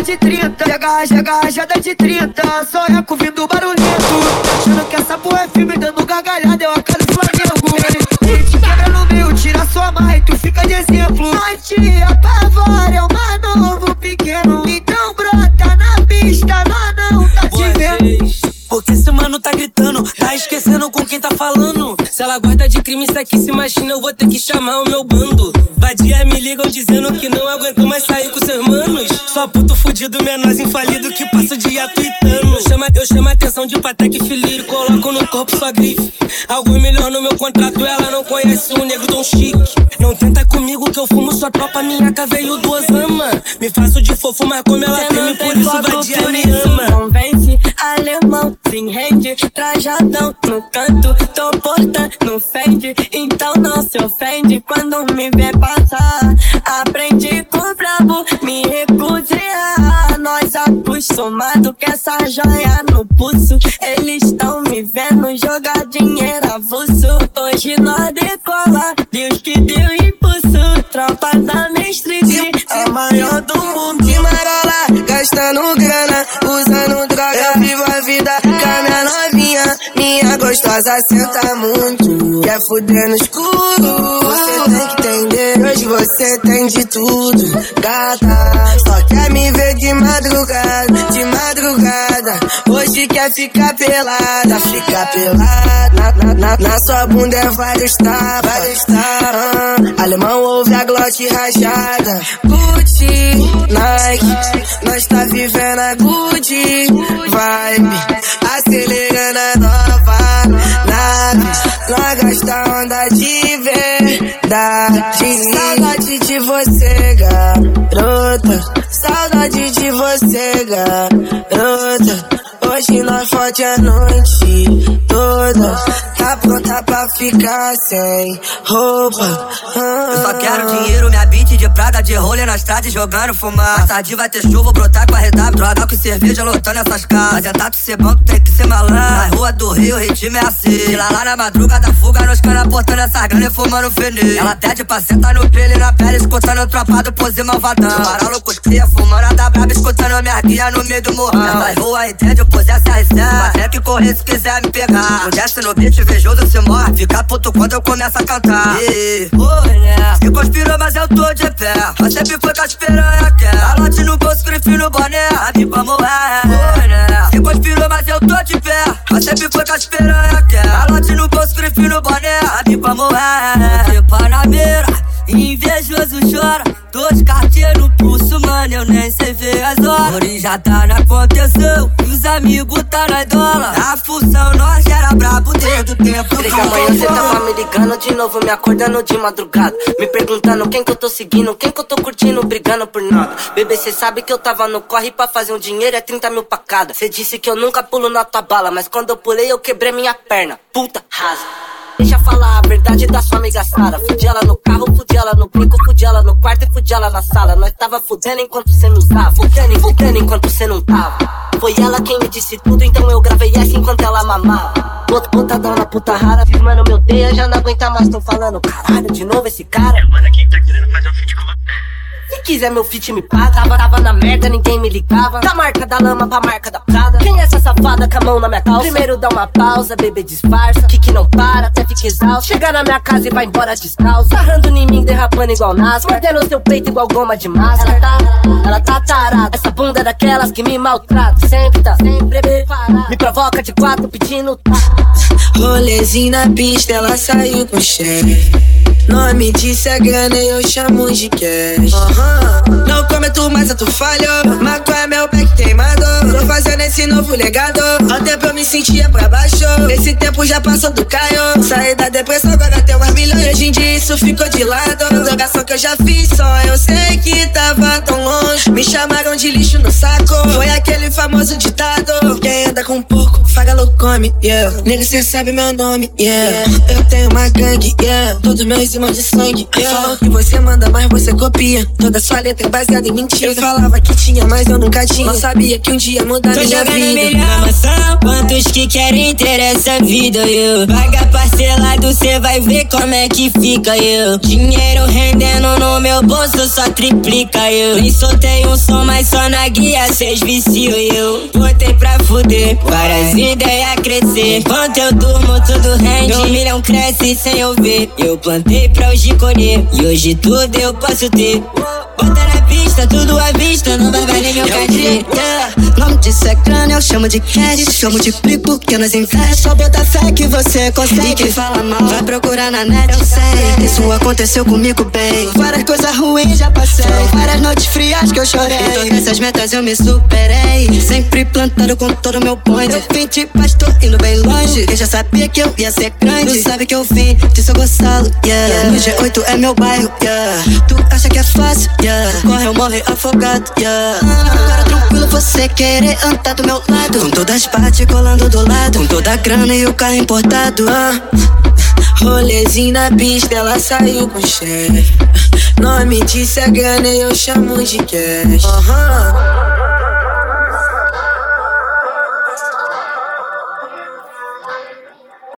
rajada de 30. Chega, chega, rajada de 30. Só é vindo barulhento. Achando que essa porra é filme, dando gargalhada. Eu a cara do Flamengo. Ele te quebra no meio, tira sua marra e tu fica de exemplo. A tia apavora, é uma novo pequeno. Então brota na pista, não, não tá te vendo. Porque esse mano tá gritando, tá esquecendo com quem tá falando. Se ela gosta de crime, isso aqui se imagina, eu vou ter que chamar o meu bando. Vadia me ligam dizendo que não aguento mais sair com seus manos. Só puto fudido, menor infalido que passa o dia tweetando. Chama, eu chamo a atenção de Patek Filho, coloco no corpo sua grife. Algo melhor no meu contrato, ela não conhece um negro tão chique. Não tenta comigo que eu fumo sua tropa, minha veio do Osama. Me faço de fofo, mas como ela teme, por isso vadia me ama. Alemão sem rende, trajadão no canto, tô portando no fende, então não se ofende quando me vê passar. Aprendi com o brabo, me recusei a nós acostumado com essa joia no pulso. Eles estão me vendo jogar dinheiro avulso. Hoje nós decola, Deus que deu impulso. Tropa da mestre, a maior do mundo. Minha gostosa senta muito. Quer fuder no escuro? Você tem que entender. Hoje você tem de tudo, gata. Só quer me ver de madrugada, de madrugada. Hoje quer ficar pelada, ficar pelada. Na, na, na, na sua bunda é vários tapas. Alemão ouve a glote rajada. Gucci, Nike, nós tá vivendo a Gucci vibe. Acelerando Nós gasta onda de verdade. Saudade de você, garota. Saudade de você, garota. Hoje nós fode a noite toda. Tá pronta pra ficar sem roupa. Eu só quero dinheiro, minha beat de prada, de rolê na estrada e jogando fumar. Mais tarde vai ter chuva, brotar com a redab, droga com cerveja lotando essas casas. Mas tu ser banco, tem que ser malandro. Na rua do Rio, o ritmo é assim. De lá, lá na madruga da fuga, nos caras portando essas grana e fumando fenê. Ela pede pra sentar no pele na pele, escutando o tropado, pose malvadão. Com cria, fumando a da braba, escutando minha guia no meio do morrão. Essa rua entende pose essa recebe. Mas que correr se quiser me pegar. O desce no beat, invejoso se morre. Fica puto quando eu começo a cantar. E, né? Se conspirou, mas eu tô de pé. Mas sempre foi com as piranha quer. Calote no bolso, grife no boné. A pipa morrer. né? Se conspirou, mas eu tô de pé. Mas sempre foi com as piranha quer. Calote no bolso, grife no boné. A pipa morrer. Pipa na mira. Invejoso chora, tô de pulso, mano, eu nem sei ver as horas. Porém já tá na contenção, e os amigos tá na dólar. Na função, nós era brabo desde o tempo Três da manhã cê tava me ligando de novo, me acordando de madrugada. Me perguntando quem que eu tô seguindo, quem que eu tô curtindo, brigando por nada. Bebê, cê sabe que eu tava no corre pra fazer um dinheiro, é 30 mil pra cada. Cê disse que eu nunca pulo na tua bala, mas quando eu pulei eu quebrei minha perna. Puta rasa. Deixa falar a verdade da sua amiga Sara. Fudi ela no carro, fudi ela no bico, fudi ela no quarto e fudi ela na sala. Nós tava fudendo enquanto cê não usava, fudendo fudendo enquanto cê não tava. Foi ela quem me disse tudo, então eu gravei essa enquanto ela mamava. Putadão na puta rara, fiz mano meu deia, já não aguenta mais, tô falando. Caralho, de novo esse cara. É, mano, quem tá querendo fazer se quiser meu fit me paga. Tava, tava na merda, ninguém me ligava. Da marca da lama pra marca da prada. Quem é essa safada com a mão na minha calça? Primeiro dá uma pausa, bebê disfarça. Que que não para, até fica exausto. Chega na minha casa e vai embora descalço. Sarrando em mim, derrapando igual nas. Mordendo seu peito igual goma de massa. Ela tá, ela tá tarada. Essa bunda é daquelas que me maltrata. Sempre tá, sempre preparada. Me provoca de quatro pedindo tá. Rolezinho na pista, ela saiu com chefe. Nome disso é grana e eu chamo de cash. Uhum. Não cometo mais tu falhou. Maco é meu back queimador. Tô fazendo esse novo legado. Há tempo eu me sentia pra baixo. Esse tempo já passou do caio. Saí da depressão, agora tem umas milhões. Hoje em dia isso ficou de lado. Drogação que eu já fiz, só eu sei que tava tão longe. Me chamaram de lixo no saco. Foi aquele famoso ditado. Quem anda com pouco, fagalo come, yeah. Nele cê sabe meu nome, yeah. Eu tenho uma gangue, yeah. Todos meus irmãos de sangue, yeah. Falam que você manda, mas você copia. Toda sua letra é baseada em mentira. Eu falava que tinha, mas eu nunca tinha. Não sabia que um dia mudar Tô minha vida. Maçã, quantos que querem ter essa vida, eu. Paga parcelado, cê vai ver como como é que fica eu. Dinheiro rendendo no meu bolso, só triplica eu. Nem soltei um som, mas só na guia cês vicio eu. Botei pra fuder, várias ideias crescer. Enquanto eu durmo, tudo rende. Um milhão cresce sem eu ver. Eu plantei pra hoje colher, e hoje tudo eu posso ter. Bota na pista, tudo à vista, não vai valer meu. Yeah. Nome disso é grana, eu chamo de cash. Chamo de pri porque nós investe. Só bota fé que você consegue. E quem fala mal, vai procurar na net, eu sei. Isso aconteceu comigo bem. Várias coisas ruins já passei. Várias noites frias que eu chorei. E todas essas metas eu me superei. Sempre plantado com todo o meu point. Eu vim de paz, tô indo bem longe. Quem já sabia que eu ia ser grande. Tu sabe que eu vim de São Gonçalo, yeah. No G8 é meu bairro, yeah. Tu acha que é fácil, yeah. Corre ou morre afogado, yeah. Agora tranquilo você querer andar do meu lado. Com todas as partes colando do lado. Com toda a grana e o carro importado. Ah. Rolezinho na pista, ela saiu com chefe. Nome disso é grana e eu chamo de cash.